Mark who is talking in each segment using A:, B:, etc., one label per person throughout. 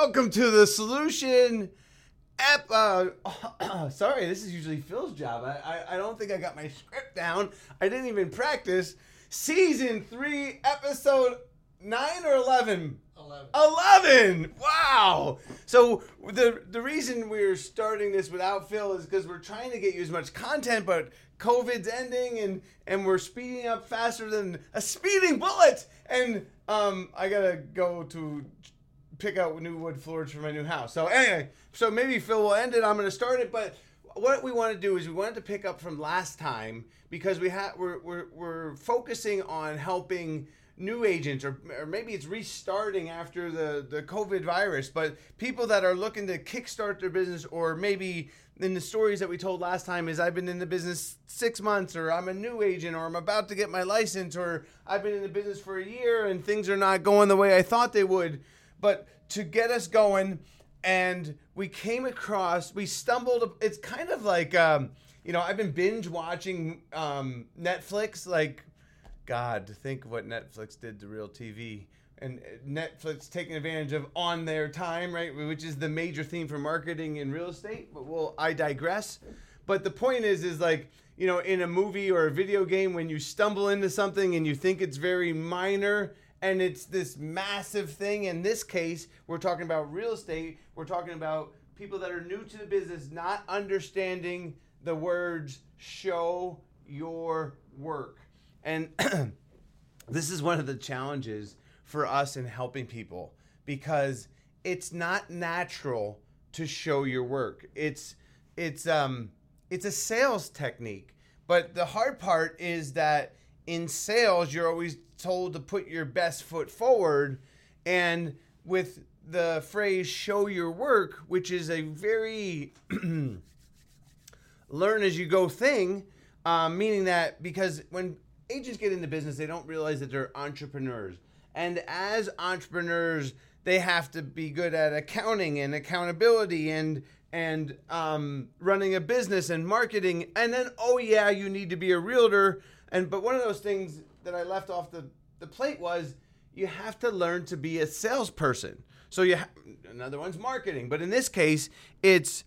A: welcome to the solution. Ep- uh, sorry, this is usually Phil's job. I, I, I don't think I got my script down. I didn't even practice. Season three, episode nine or eleven.
B: 11.
A: 11 wow so the the reason we're starting this without phil is because we're trying to get you as much content but covid's ending and and we're speeding up faster than a speeding bullet and um i gotta go to pick out new wood floors for my new house. So anyway so maybe phil will end it. I'm gonna start it but what we want to do is we wanted to pick up from last time because we have we're, we're we're focusing on helping new agents or, or maybe it's restarting after the, the covid virus but people that are looking to kickstart their business or maybe in the stories that we told last time is i've been in the business six months or i'm a new agent or i'm about to get my license or i've been in the business for a year and things are not going the way i thought they would but to get us going and we came across we stumbled it's kind of like um, you know i've been binge watching um, netflix like God, think what Netflix did to real TV. And Netflix taking advantage of on their time, right? Which is the major theme for marketing in real estate. But well, I digress. But the point is, is like, you know, in a movie or a video game, when you stumble into something and you think it's very minor and it's this massive thing. In this case, we're talking about real estate. We're talking about people that are new to the business not understanding the words show your work and this is one of the challenges for us in helping people because it's not natural to show your work. It's it's um it's a sales technique. But the hard part is that in sales you're always told to put your best foot forward and with the phrase show your work, which is a very learn as you go thing, um, meaning that because when agents get into business, they don't realize that they're entrepreneurs. And as entrepreneurs, they have to be good at accounting and accountability and and um, running a business and marketing. And then, oh yeah, you need to be a realtor. And but one of those things that I left off the, the plate was you have to learn to be a salesperson. So you ha- another one's marketing, but in this case, it's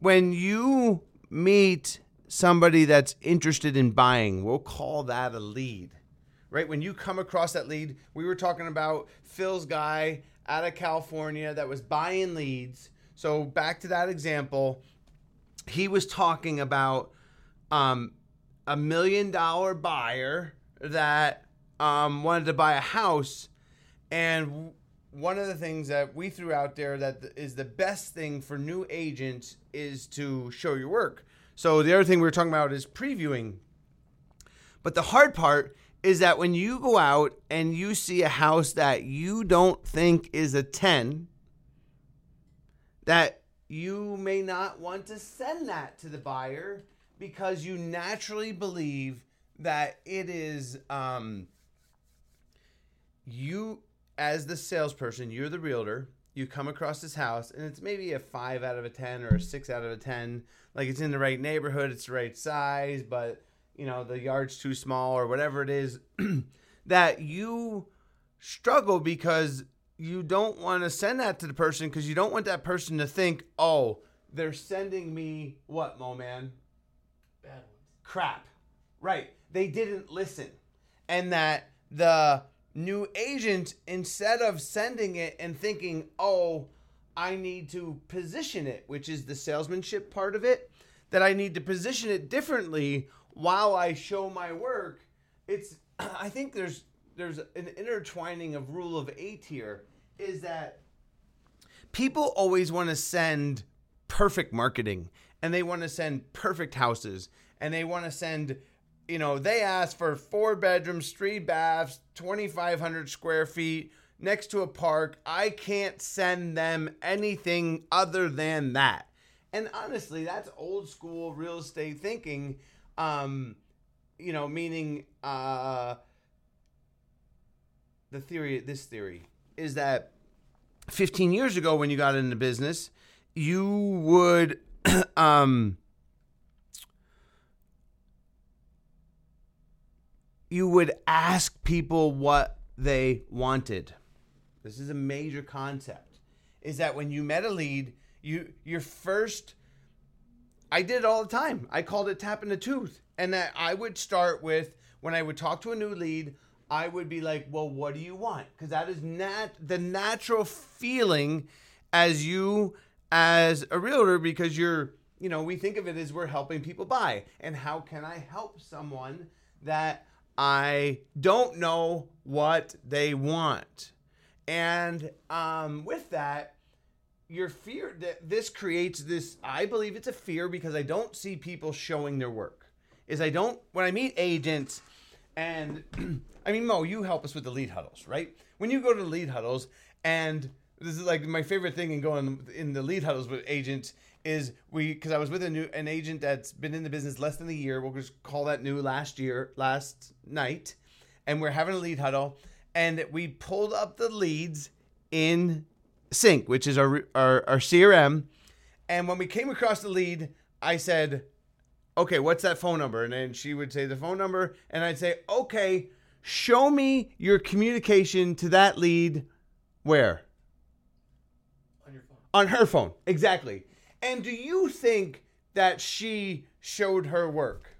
A: when you meet somebody that's interested in buying. We'll call that a lead. Right? When you come across that lead, we were talking about Phil's guy out of California that was buying leads. So back to that example, he was talking about um, a million dollar buyer that um, wanted to buy a house, and one of the things that we threw out there that is the best thing for new agents is to show your work. So the other thing we were talking about is previewing. But the hard part is that when you go out and you see a house that you don't think is a 10, that you may not want to send that to the buyer because you naturally believe that it is um, you as the salesperson, you're the realtor, you come across this house and it's maybe a 5 out of a 10 or a 6 out of a 10 like it's in the right neighborhood, it's the right size, but you know the yard's too small or whatever it is, that you struggle because you don't want to send that to the person because you don't want that person to think, oh, they're sending me what, Mo man?
B: Bad ones.
A: Crap. Right. They didn't listen. And that the new agent, instead of sending it and thinking, oh, I need to position it, which is the salesmanship part of it, that I need to position it differently while I show my work. It's I think there's there's an intertwining of rule of 8 here is that people always want to send perfect marketing and they want to send perfect houses and they want to send you know they ask for four bedrooms three baths 2500 square feet next to a park. I can't send them anything other than that. And honestly, that's old school real estate thinking. Um, you know, meaning uh, the theory, this theory is that 15 years ago when you got into business, you would um, you would ask people what they wanted. This is a major concept. is that when you met a lead, you your first I did it all the time. I called it tapping the tooth. And that I would start with when I would talk to a new lead, I would be like, "Well, what do you want?" Cuz that is nat the natural feeling as you as a realtor because you're, you know, we think of it as we're helping people buy. And how can I help someone that I don't know what they want? And um, with that, your fear that this creates this i believe it's a fear because i don't see people showing their work is i don't when i meet agents and i mean mo you help us with the lead huddles right when you go to the lead huddles and this is like my favorite thing in going in the lead huddles with agents is we because i was with a new an agent that's been in the business less than a year. We'll just call that new last year last night. And we're having a lead huddle. And we pulled up the leads in sync which is our, our our crm and when we came across the lead i said okay what's that phone number? And then she would say the phone number. And i'd say okay show me your communication to that lead where
B: On
A: her phone. Exactly. And do you think that she showed her work?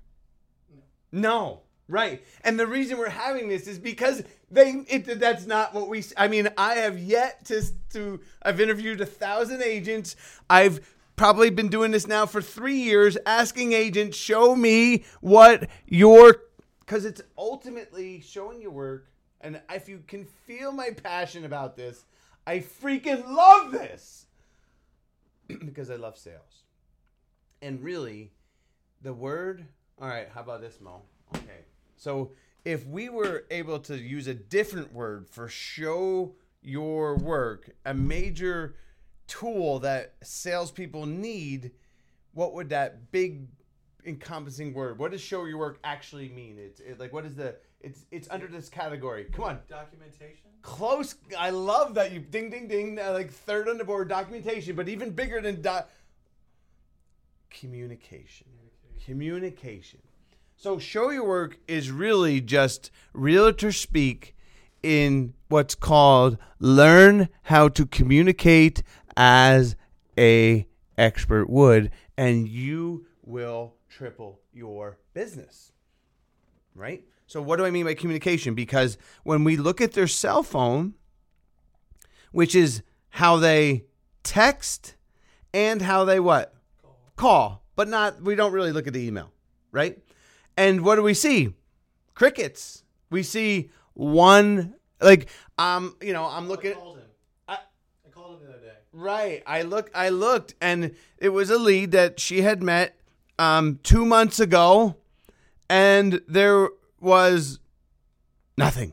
A: No. Right. And the reason we're having this is because they it, that's not what we I mean i have yet to to i've interviewed a thousand agents. I've probably been doing this now for three years asking agents show me what your because it's ultimately showing your work. And if you can feel my passion about this i freaking love this because i love sales. And really the word all right how about this mo? Okay. So if we were able to use a different word for show your work a major tool that salespeople need what would that big encompassing word what does show your work actually mean? It's it, like what is the it's it's under this category. Come on.
B: Documentation.
A: Close. I love that you ding ding ding uh, like third on the board documentation but even bigger than doc communication. Communication. So show your work is really just realtor speak in what's called learn how to communicate as a expert would and you will triple your business. Right? So what do I mean by communication? Because when we look at their cell phone, which is how they text and how they what?
B: Call.
A: Call, but not we don't really look at the email, right? And what do we see? Crickets. We see one like um, you know, I'm looking
B: I called him.
A: I-
B: I called him the other day.
A: Right. I look I looked and it was a lead that she had met um 2 months ago and there was nothing.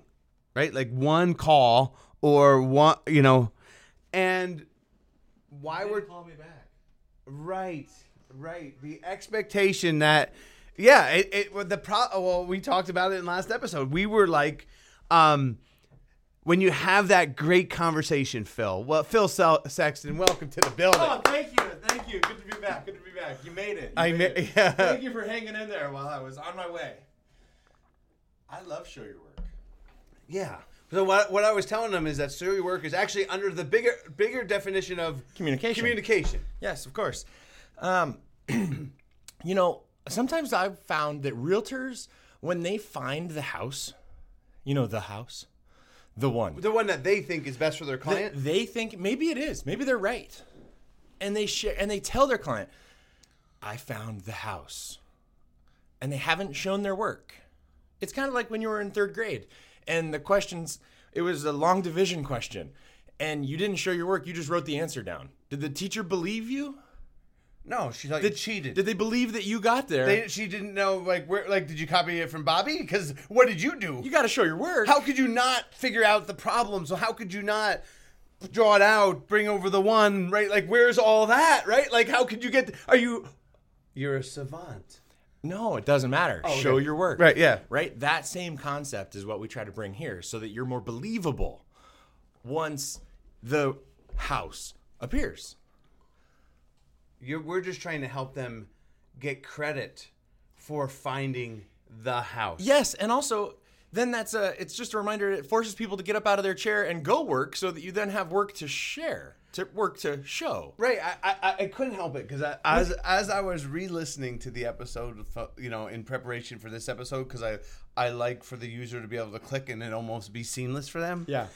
A: Right? Like one call or one, you know, and why were
B: call me back.
A: Right, right. The expectation that, yeah, it, it the pro. Well, we talked about it in last episode. We were like, um, when you have that great conversation, Phil. Well, Phil Sel- Sexton, welcome to the building.
B: Oh, thank you, thank you. Good to be back. Good to be back. You made it. You
A: I
B: made
A: ma-
B: it.
A: yeah.
B: Thank you for hanging in there while I was on my way. I love show your work.
A: Yeah. So what, what I was telling them is that show your work is actually under the bigger bigger definition of
C: Communication.
A: communication.
C: Yes, of course. Um, you know, sometimes I've found that realtors, when they find the house, you know, the house, the one,
A: The one that they think is best for their
C: they,
A: client.
C: they think maybe it is, maybe they're right, and they share and they tell their client, "I found the house," and they haven't shown their work. It's kind of like when you were in third grade, and the questions. It was a long division question, and you didn't show your work. You just wrote the answer down. Did the teacher believe you?
A: no, she thought
C: Did,
A: you cheated.
C: Did they believe that you got there?
A: they, she didn't know like where like did you copy it from Bobby? Because what did you do?
C: you got to show your work.
A: how could you not figure out the problem? So how could you not draw it out, bring over the one, right? Like where's all that, right? Like how could you get? Are you? You're a savant.
C: No, it doesn't matter.
A: Oh, okay.
C: Show your work.
A: Right, yeah.
C: Right. That same concept is what we try to bring here, so that you're more believable once the house appears.
A: You're, we're just trying to help them get credit for finding the house.
C: Yes, and also then that's a it's just a reminder it forces people to get up out of their chair and go work so that you then have work to share to work to show
A: Right, I, I, I couldn't help it because as as I was re-listening to the episode, you know, in preparation for this episode, because I I like for the user to be able to click and it almost be seamless for them.
C: Yeah.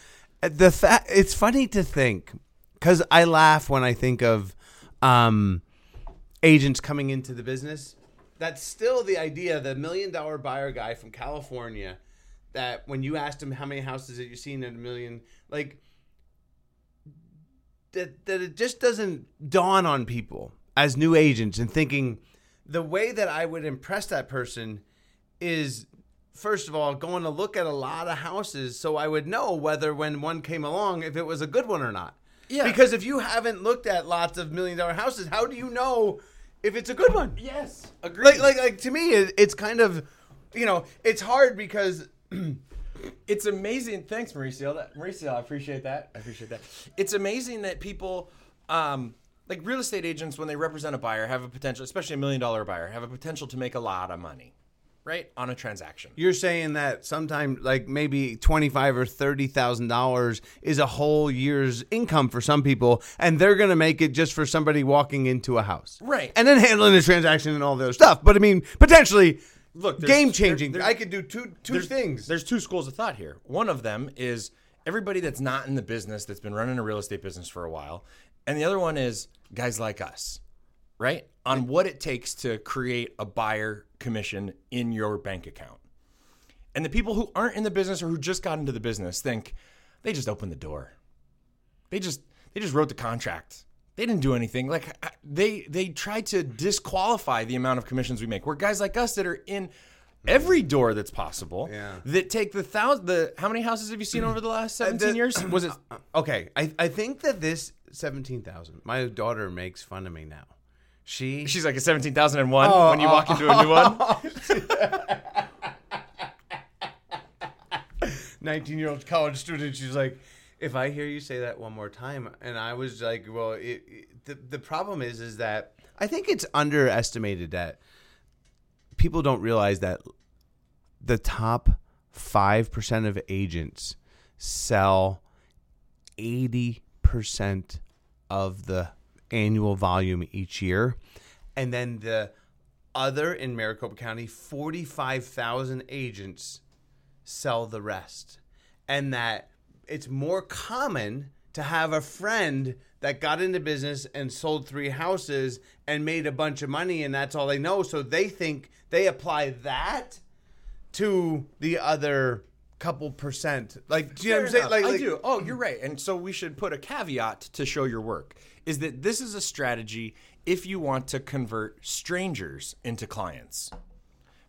A: the fact it's funny to think because I laugh when I think of um, agents coming into the business. That's still the idea. The million dollar buyer guy from California. That when you asked him how many houses that you've seen in a million, like that that it just doesn't dawn on people as new agents and thinking the way that I would impress that person is first of all going to look at a lot of houses so I would know whether when one came along if it was a good one or not.
C: Yeah.
A: Because if you haven't looked at lots of million dollar houses, how do you know if it's a good one?
C: Yes. Agreed.
A: Like like like to me it, it's kind of you know, it's hard because
C: it's amazing. Thanks, Mauricio. That, Mauricio, I appreciate that. I appreciate that. It's amazing that people, um, like real estate agents, when they represent a buyer, have a potential, especially a million dollar buyer, have a potential to make a lot of money, right, on a transaction.
A: You're saying that sometimes, like maybe twenty-five or thirty thousand dollars is a whole year's income for some people, and they're going to make it just for somebody walking into a house,
C: Right.
A: And then handling the transaction and all the other stuff. But I mean, potentially,
C: Look,
A: game changing.
C: there-
A: I could do two two
C: there's,
A: things.
C: There's two schools of thought here. One of them is everybody that's not in the business that's been running a real estate business for a while, and the other one is guys like us, right? On what it takes to create a buyer commission in your bank account. And the people who aren't in the business or who just got into the business think they just opened the door. They just they just wrote the contract. They didn't do anything. Like they they tried to disqualify the amount of commissions we make. We're guys like us that are in every door that's possible.
A: Yeah.
C: That take the thousand. The how many houses have you seen over the last uh, seventeen
A: the-
C: years? Was it?
A: Uh, uh, okay, I I think that this seventeen thousand. My daughter makes fun of me now. She
C: She's like a seventeen thousand and one
A: Oh,
C: when you
A: oh,
C: walk into a new one.
A: 19 year old college student she's like if i hear you say that one more time and i was like well it, it, the, the problem is is that i think it's underestimated that people don't realize that the top 5% of agents sell 80% of the annual volume each year and then the other in maricopa county 45000 agents sell the rest. And that it's more common to have a friend that got into business and sold three houses and made a bunch of money and that's all they know. So they think they apply that to the other couple percent. Like, do you know what I'm saying? Like,
C: enough.
A: like
C: I do. Oh, you're right. And so we should put a caveat to show your work is that this is a strategy if you want to convert strangers into clients.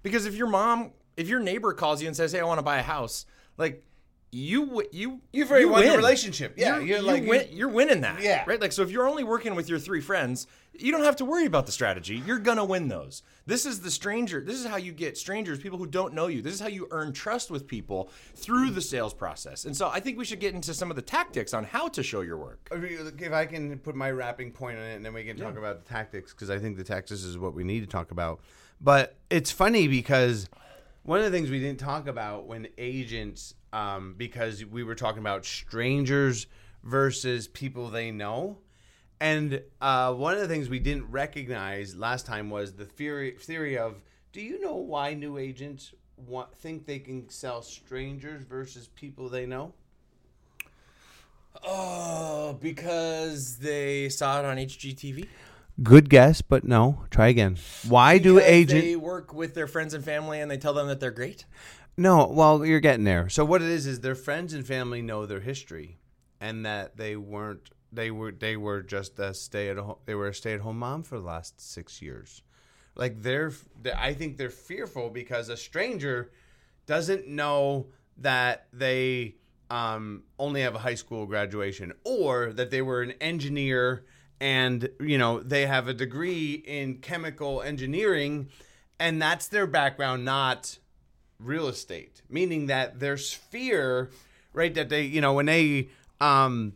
C: Because if your mom, if your neighbor calls you and says, "Hey, I want to buy a house," like you, you,
A: You've already won the relationship. Yeah,
C: you're,
A: you're
C: you
A: like-
C: win, you're winning that.
A: Yeah.
C: right. Like so, if you're only working with your three friends, you don't have to worry about the strategy. You're gonna win those. This is the stranger. This is how you get strangers, people who don't know you. This is how you earn trust with people through the sales process. And so, I think we should get into some of the tactics on how to show your work.
A: if I can put my wrapping point on it, and then we can talk about the tactics because I think the tactics is what we need to talk about. But it's funny because one of the things we didn't talk about when agents, um, because we were talking about strangers versus people they know. And uh, one of the things we didn't recognize last time was the theory theory of do you know why new agents want, think they can sell strangers versus people they know?
C: Oh, because they saw it on HGTV.
A: Good guess, but no. Try again. Why do
C: Because
A: agents?
C: They work with their friends and family, and they tell them that they're great.
A: No, well, you're getting there. So what it is is their friends and family know their history, and that they weren't. They were. They were just a stay at home. They were a stay at home mom for the last six years. Like they're. they I think they're fearful because a stranger doesn't know that they um, only have a high school graduation or that they were an engineer and you know they have a degree in chemical engineering and that's their background not real estate meaning that there's fear right that they you know when they um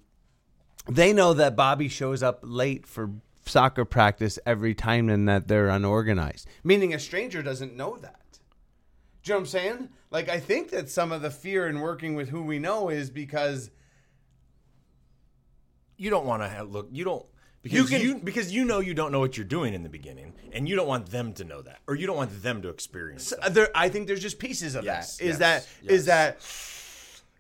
A: they know that bobby shows up late for soccer practice every time and that they're unorganized meaning a stranger doesn't know that Do you know what I'm saying? Like, I think that some of the fear in working with who we know is because
C: you don't want to look. You don't because you,
A: can-
C: because you know you don't know what you're doing in the beginning, and you don't want them to know that, or you don't want them to experience. that.
A: uh, there. I think there's just pieces of
C: Yes,
A: that. Is
C: yes,
A: that
C: yes.
A: is that?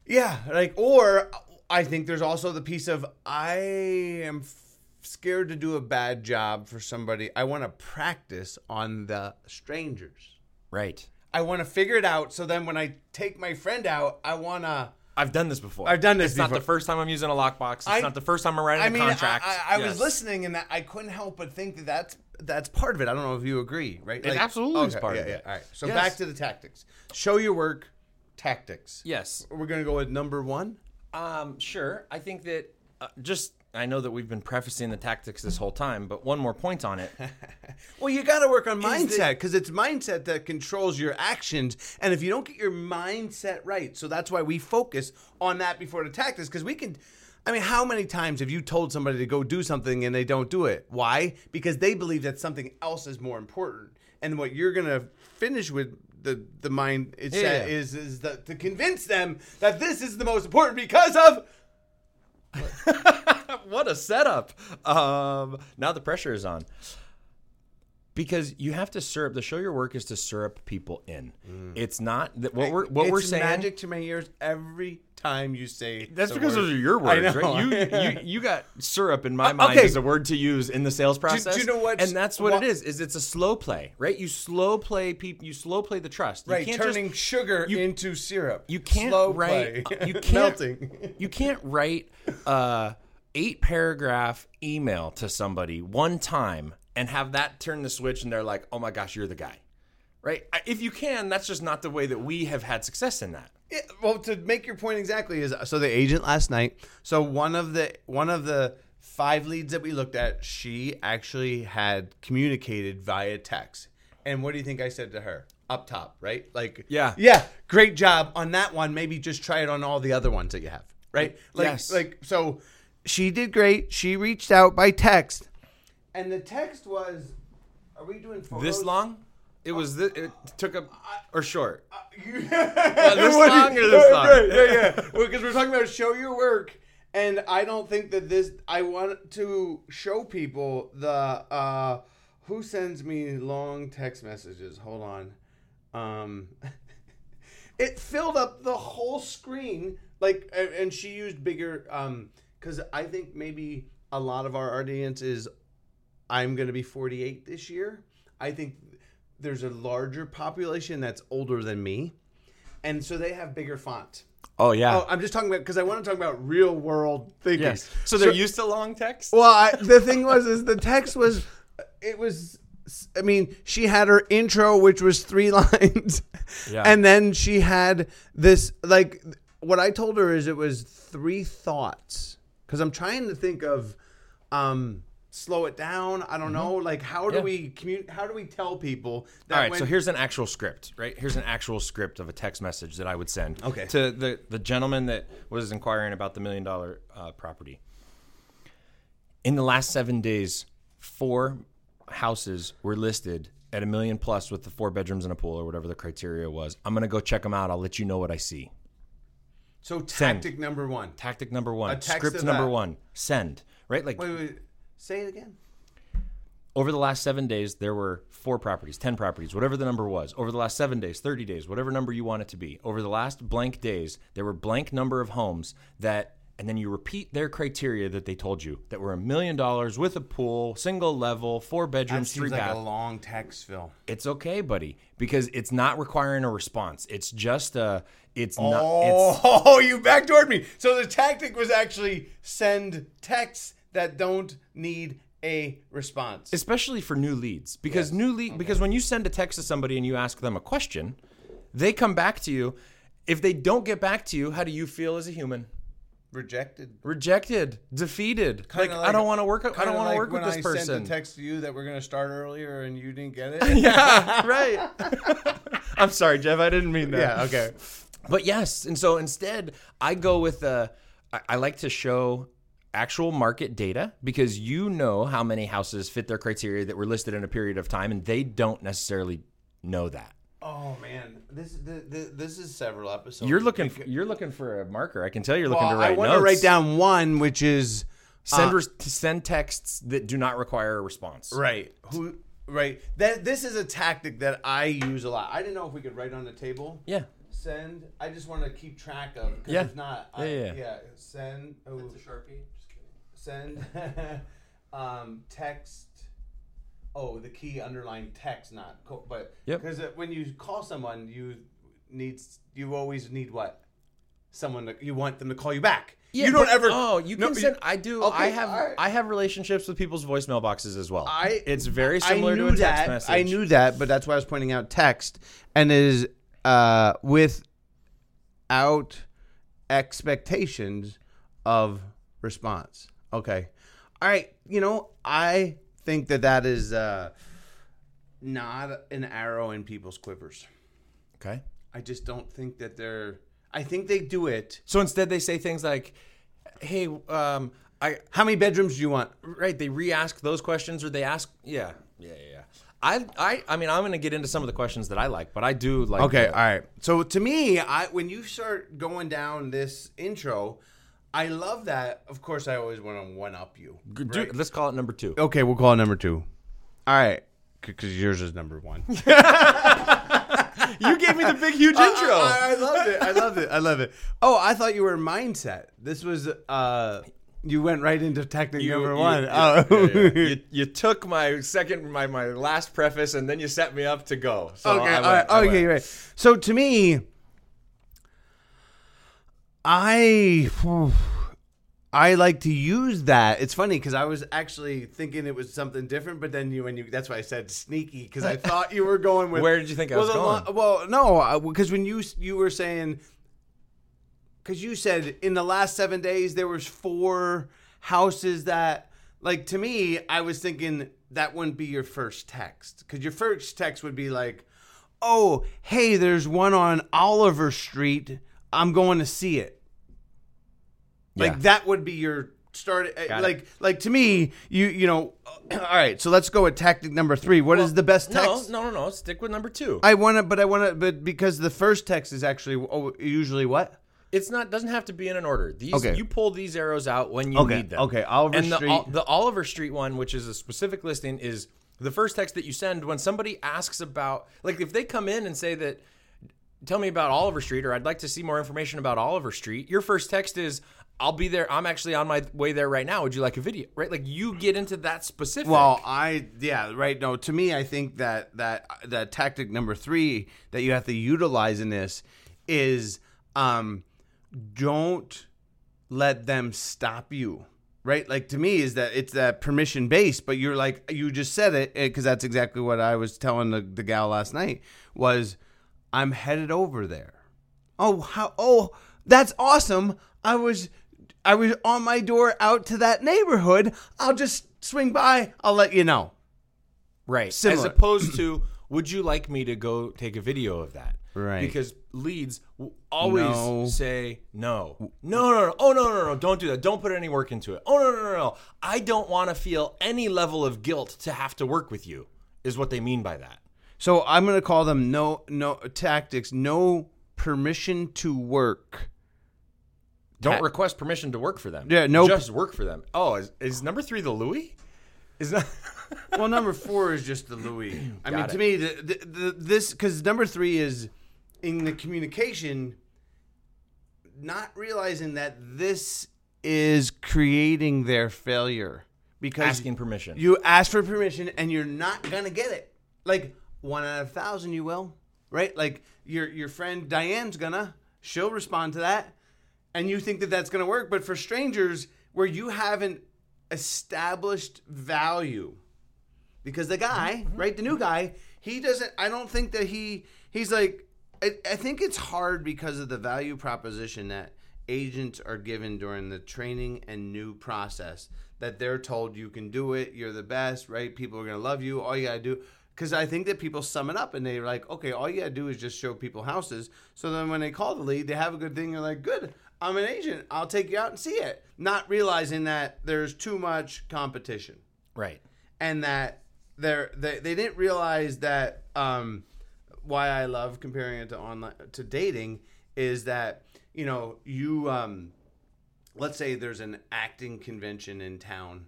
A: Yeah, like or I think there's also the piece of I am f- scared to do a bad job for somebody. I want to practice on the strangers.
C: Right.
A: I want to figure it out. So then when I take my friend out, I want to.
C: I've done this before.
A: I've done this
C: It's not the first time I'm using a lockbox. It's
A: I-
C: not the first time I'm writing
A: I
C: a
A: mean,
C: contract.
A: I, I, I was listening and that I couldn't help but think that that's that's part of it. I don't know if you agree, right?
C: It absolutely is part
A: yeah,
C: of
A: yeah.
C: it.
A: All right. So
C: Yes.
A: back to the tactics. Show your work. Tactics.
C: Yes.
A: We're gonna go with number one.
C: Um, sure. I think that uh, just I know that we've been prefacing the tactics this whole time, but one more point on it.
A: Well, you got to work on mindset because it's mindset that controls your actions. And if you don't get your mindset right, so that's why we focus on that before the tactics because we can. I mean, how many times have you told somebody to go do something and they don't do it? Why? Because they believe that something else is more important. And what you're gonna finish with the the mind it
C: Yeah, yeah.
A: is is that to convince them that this is the most important because of
C: what a setup. Um, now the pressure is on. Because you have to syrup. The show your work is to syrup people in. Mm. It's not that what we're what
A: it's
C: we're saying.
A: magic to my ears every time you say.
C: That's because
A: word.
C: those are your words, right? You, you you got syrup in my uh, mind
A: okay.
C: as a word to use in the sales process.
A: Do you know what's-
C: And that's what
A: what-
C: it is. Is it's a slow play, right? You slow play people. You slow play the trust. You
A: Right,
C: can't
A: turning
C: just,
A: sugar
C: you-
A: into syrup.
C: you can't
A: Slow
C: write.
A: play.
C: You can't
A: melting.
C: You can't write a eight paragraph email to somebody one time and have that turn the switch, and they're like, "Oh my gosh, you're the guy." Right? If you can, that's just not the way that we have had success in that.
A: Yeah, well, to make your point exactly is so the agent last night. So one of the one of the five leads that we looked at, she actually had communicated via text. And what do you think I said to her? Up top, right? Like,
C: Yeah.
A: yeah, great job on that one. Maybe just try it on all the other ones that you have, right? Like,
C: Yes.
A: like so, she did great. She reached out by text, and the text was, "Are we doing photos?
C: This long? It was. This, it took a or short.
A: this
C: this long or this long?
A: Yeah, yeah. Well, because we're talking about show your work, and I don't think that this. I want to show people the uh, who sends me long text messages. Hold on. Um, it filled up the whole screen, like, and- and she used bigger. Um, because I think maybe a lot of our audience is. I'm going to be 48 this year. I think there's a larger population that's older than me, and so they have bigger font.
C: Oh yeah.
A: Oh, I'm just talking about because I want to talk about real world thinking.
C: yes. So they're used to long text.
A: Well, I, the thing was, is the text was, it was. I mean, she had her intro, which was three lines,
C: Yeah.
A: and then she had this. Like, what I told her is it was three thoughts because I'm trying to think of, um, slow it down. I don't know. Like, how do
C: Mm-hmm. Yeah.
A: we communicate? How do we tell people that?
C: All right,
A: when-
C: so here's an actual script, right? Here's an actual script of a text message that I would send
A: Okay.
C: to the, the gentleman that was inquiring about the million dollar uh, property. In the last seven days, four houses were listed at a million plus with the four bedrooms and a pool or whatever the criteria was. I'm going to go check them out. I'll let you know what I see.
A: So tactic number one.
C: Tactic number one,
A: text
C: script number one, send, right? Like
A: Wait, wait. Say it again.
C: over the last seven days, there were four properties, 10 properties, whatever the number was. Over the last seven days, 30 days, whatever number you want it to be. Over the last blank days, there were blank number of homes that, and then you repeat their criteria that they told you that were a million dollars with a pool, single level, four
A: That
C: bedrooms,
A: seems
C: three
A: like
C: bath.
A: a long text, Phil.
C: It's okay, buddy, because it's not requiring a response. It's just a, it's not, it's,
A: Oh, you backdoored me. So the tactic was actually send texts that don't need a response.
C: especially for new leads because new lead because when you send a text to somebody and you ask them a question they come back to you if they don't get back to you how do you feel as a human
A: Rejected.
C: rejected defeated like,
A: Kinda
C: i don't want to work i don't want to
A: like
C: work with this
A: I
C: person
A: sent a text to you that we're going to start earlier and you didn't get it.
C: yeah right i'm sorry jeff i didn't mean that
A: yeah. Okay.
C: But yes, and so instead, I go with uh, I, I like to show actual market data because you know how many houses fit their criteria that were listed in a period of time, and they don't necessarily know that.
A: Oh man, this the, the, this is several episodes.
C: You're looking. For, you're looking for a marker. I can tell you're looking
A: well,
C: to write
A: I want
C: notes.
A: to write down one, which is
C: Send
A: uh,
C: send texts that do not require a response.
A: right. Who right? That this is a tactic that I use a lot. I didn't know if we could write on the table.
C: Yeah.
A: Send. I just want to keep track of. 'cause
C: Yeah.
A: If not, I,
C: Yeah, yeah,
A: yeah. Send. Oh,
B: It's a sharpie. Just kidding.
A: send. um, text. Oh, the key underline text, not co- but
C: Yep.
A: because when you call someone, you need you always need what someone to, you want them to call you back.
C: Yeah,
A: you don't
C: but-
A: ever.
C: Oh, you
A: no,
C: can send. I do.
A: Okay,
C: I have.
A: all right.
C: I have relationships with people's voicemail boxes as well.
A: I
C: It's very similar
A: I knew
C: to a text
A: that.
C: message.
A: I knew that, but that's why I was pointing out text and it is uh, without expectations of response. Okay, all right. You know, I think that that is uh, not an arrow in people's quivers.
C: Okay.
A: I just don't think that they're. I think they do it.
C: So instead, they say things like, "Hey, um, I
A: How many bedrooms do you want?
C: right." They re-ask those questions, or they ask, "Yeah, yeah, yeah." I, I, I mean, I'm going to get into some of the questions that I like, but I do like.
A: Okay, all right. So to me, I when you start going down this intro, I love that. Of course, I always want to one up you. right?
C: let's call it number two.
A: Okay, we'll call it number two. All right, because yours is number one.
C: You gave me the big, huge intro.
A: I, I loved it. I loved it. I love it. Oh, I thought you were mindset. This was uh, you went right into technique
C: You-
A: number
C: you-
A: one.
C: you-
A: oh.
C: yeah, yeah. Oh. You, you took my second, my, my last preface, and then you set me up to go. So
A: okay,
C: went,
A: right.
C: I
A: Okay,
C: went.
A: right. So to me, I I like to use that. It's funny because I was actually thinking it was something different, but then you when you that's why I said sneaky because I thought you were going with
C: Where did you think I was
A: the
C: going?
A: well, no, because when you you were saying because you said in the last seven days there was four houses that like to me i was thinking that wouldn't be your first text because your first text would be like oh hey there's one on oliver street i'm going to see it like that would be your start uh,
C: Got it.
A: like like to me you you know all right so let's go with tactic number three What is the best text
C: no, no, no. no. Stick with number two.
A: i want to but i want to but because the first text is actually oh, usually what
C: It's not doesn't have to be in an order. These
A: Okay.
C: you pull these arrows out when you
A: Okay,
C: need them.
A: okay, Oliver
C: and the,
A: Street.
C: Ol- the Oliver Street one, which is a specific listing, is the first text that you send when somebody asks about like if they come in and say that tell me about Oliver Street or I'd like to see more information about Oliver Street, your first text is I'll be there. I'm actually on my way there right now. Would you like a video? Right? Like you get into that specific.
A: Well, I yeah, right. No, to me, I think that that that tactic number three that you have to utilize in this is um, don't let them stop you. Right, like to me, is that it's that permission based, but you're like you just said it eh, because that's exactly what I was telling the, the gal last night. Was I'm headed over there. Oh, how? Oh, that's awesome! I was, I was on my door out to that neighborhood. I'll just swing by. I'll let you know.
C: Right. As opposed to, would you like me to go take a video of that?
A: Right.
C: Because leads will always
A: No.
C: say no. No, no, no. Oh, no, no, no. Don't do that. Don't put any work into it. Oh, no, no, no, no. I don't want to feel any level of guilt to have to work with you, is what they mean by that.
A: So I'm gonna call them no no tactics. No permission to work.
C: Don't request permission to work for them.
A: Yeah, no-
C: Just work for them. Oh, is, is number three the Louis? Is that.
A: well, number four is just the Louis. I mean,
C: Got
A: to
C: it.
A: me, the, the, the, this because number three is in the communication, not realizing that this is creating their failure because
C: Asking permission.
A: You ask for permission and you're not gonna get it. Like one out of a thousand, you will, right? Like your your friend Diane's gonna, she'll respond to that, and you think that that's gonna work. But for strangers, where you haven't established value, because the guy, mm-hmm. right, the new guy, he doesn't. I don't think that he he's like. I, I think it's hard because of the value proposition that agents are given during the training and new process that they're told you can do it, you're the best, right? People are gonna love you. All you gotta do. Because I think that people sum it up and they're like, okay, all you gotta do is just show people houses. So then when they call the lead, they have a good thing. They're like, good, I'm an agent. I'll take you out and see it. Not realizing that there's too much competition
C: right.
A: and that they're, they they didn't realize that um, why I love comparing it to online to dating is that you know you um, let's say there's an acting convention in town,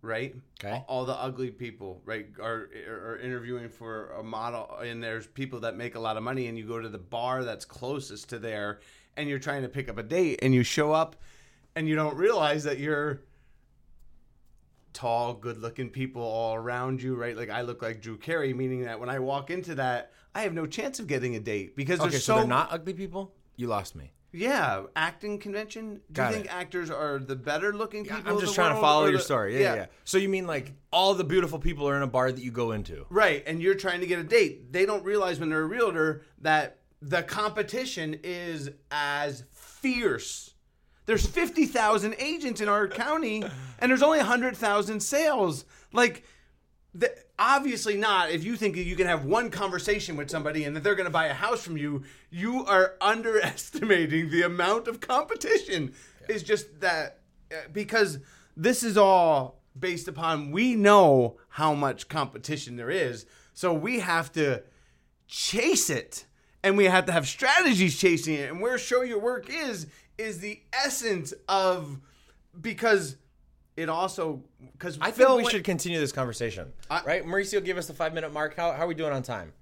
A: right?
C: Okay.
A: All the ugly people, right, are are interviewing for a model, and there's people that make a lot of money, and you go to the bar that's closest to there, and you're trying to pick up a date, and you show up, and you don't realize that you're tall, good-looking people all around you, right? Like I look like Drew Carey, meaning that when I walk into that, I have no chance of getting a date because
C: Okay,
A: there's
C: so
A: so,
C: they're not ugly people. You lost me.
A: yeah, acting convention. Do
C: Got
A: you think
C: it.
A: actors are the better looking people?
C: I'm just trying to follow your
A: the-
C: story. Yeah, yeah, yeah. So you mean like all the beautiful people are in a bar that you go into?
A: Right, and you're trying to get a date. They don't realize when they're a realtor that the competition is as fierce. There's 50,000 agents in our county and there's only 100,000 sales. Like the, obviously not if you think that you can have one conversation with somebody and that they're going to buy a house from you, you are underestimating the amount of competition. Is just that uh, because this is all based upon we know how much competition there is. So we have to chase it and we have to have strategies chasing it. And where show your work is is the essence of because it also because
C: I think we should continue this conversation.
A: I-
C: right? Mauricio, give us the five minute mark. How, how are we doing on time?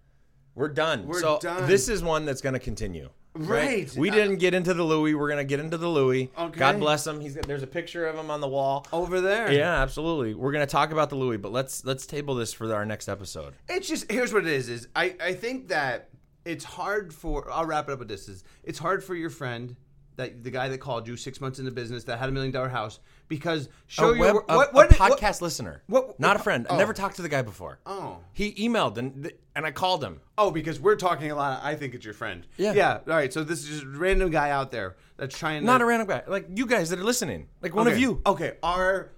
C: We're done.
A: We're
C: so
A: done.
C: this is one that's going to continue.
A: Right.
C: We
A: Uh,
C: didn't get into the Louis. We're going to get into the Louis.
A: Okay.
C: God bless him. He's there's a picture of him on the wall.
A: over there.
C: Yeah, absolutely. We're going to talk about the Louis, but let's let's table this for our next episode.
A: It's just here's what it is: is I I think that it's hard for. I'll wrap it up with this: is it's hard for your friend. That the guy that called you six months into business that had a million dollar house because show
C: a,
A: your
C: a,
A: what,
C: a
A: what, what-
C: podcast listener,
A: what-
C: not a friend. I
A: oh.
C: never talked to the guy before.
A: Oh.
C: He emailed and and I called him.
A: Oh, because we're talking a lot. I think it's your friend.
C: Yeah.
A: Yeah. All right. So this is just a random guy out there that's trying.
C: Not
A: to,
C: a random guy, like you guys that are listening, like one of you.
A: Okay, our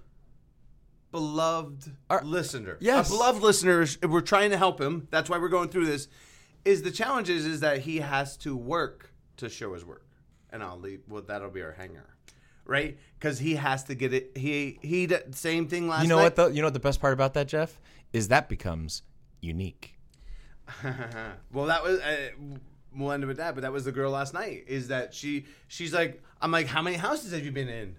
A: beloved
C: Our-
A: listener.
C: Yes.
A: Our beloved listeners, we're trying to help him. That's why we're going through this. Is the challenge is, is that he has to work to show his work. And I'll leave well that'll be our hanger. Right? Because he has to get it he he did same thing last
C: You know
A: night.
C: what though? You know what the best part about that, Jeff, is that becomes unique.
A: well, that was. Uh, we'll end it with that. But that was the girl last night. Is that she? She's like, I'm like, how many houses have you been in?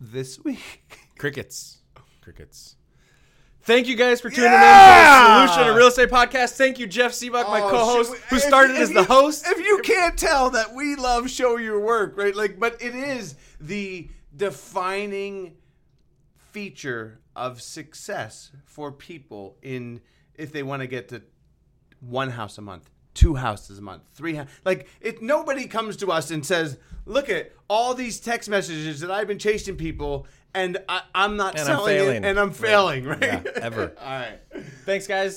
A: This week.
C: Crickets. Crickets. Thank you guys for tuning
A: Yeah!
C: in to the Solution, a real estate podcast. Thank you, Jeff Sibbach, my
A: Oh,
C: co-host,
A: we-
C: who started
A: if
C: as the
A: you-
C: host.
A: If you can't tell that we love show your work, right? Like, but it is the defining feature of success for people in if they want to get to one house a month, two houses a month, three. Like, if nobody comes to us and says, "Look at all these text messages that I've been chasing people." And I, I'm not
C: And I'm
A: selling
C: failing.
A: it, and I'm
C: Right.
A: failing, right?
C: Yeah, ever.
A: All right.
C: Thanks, guys.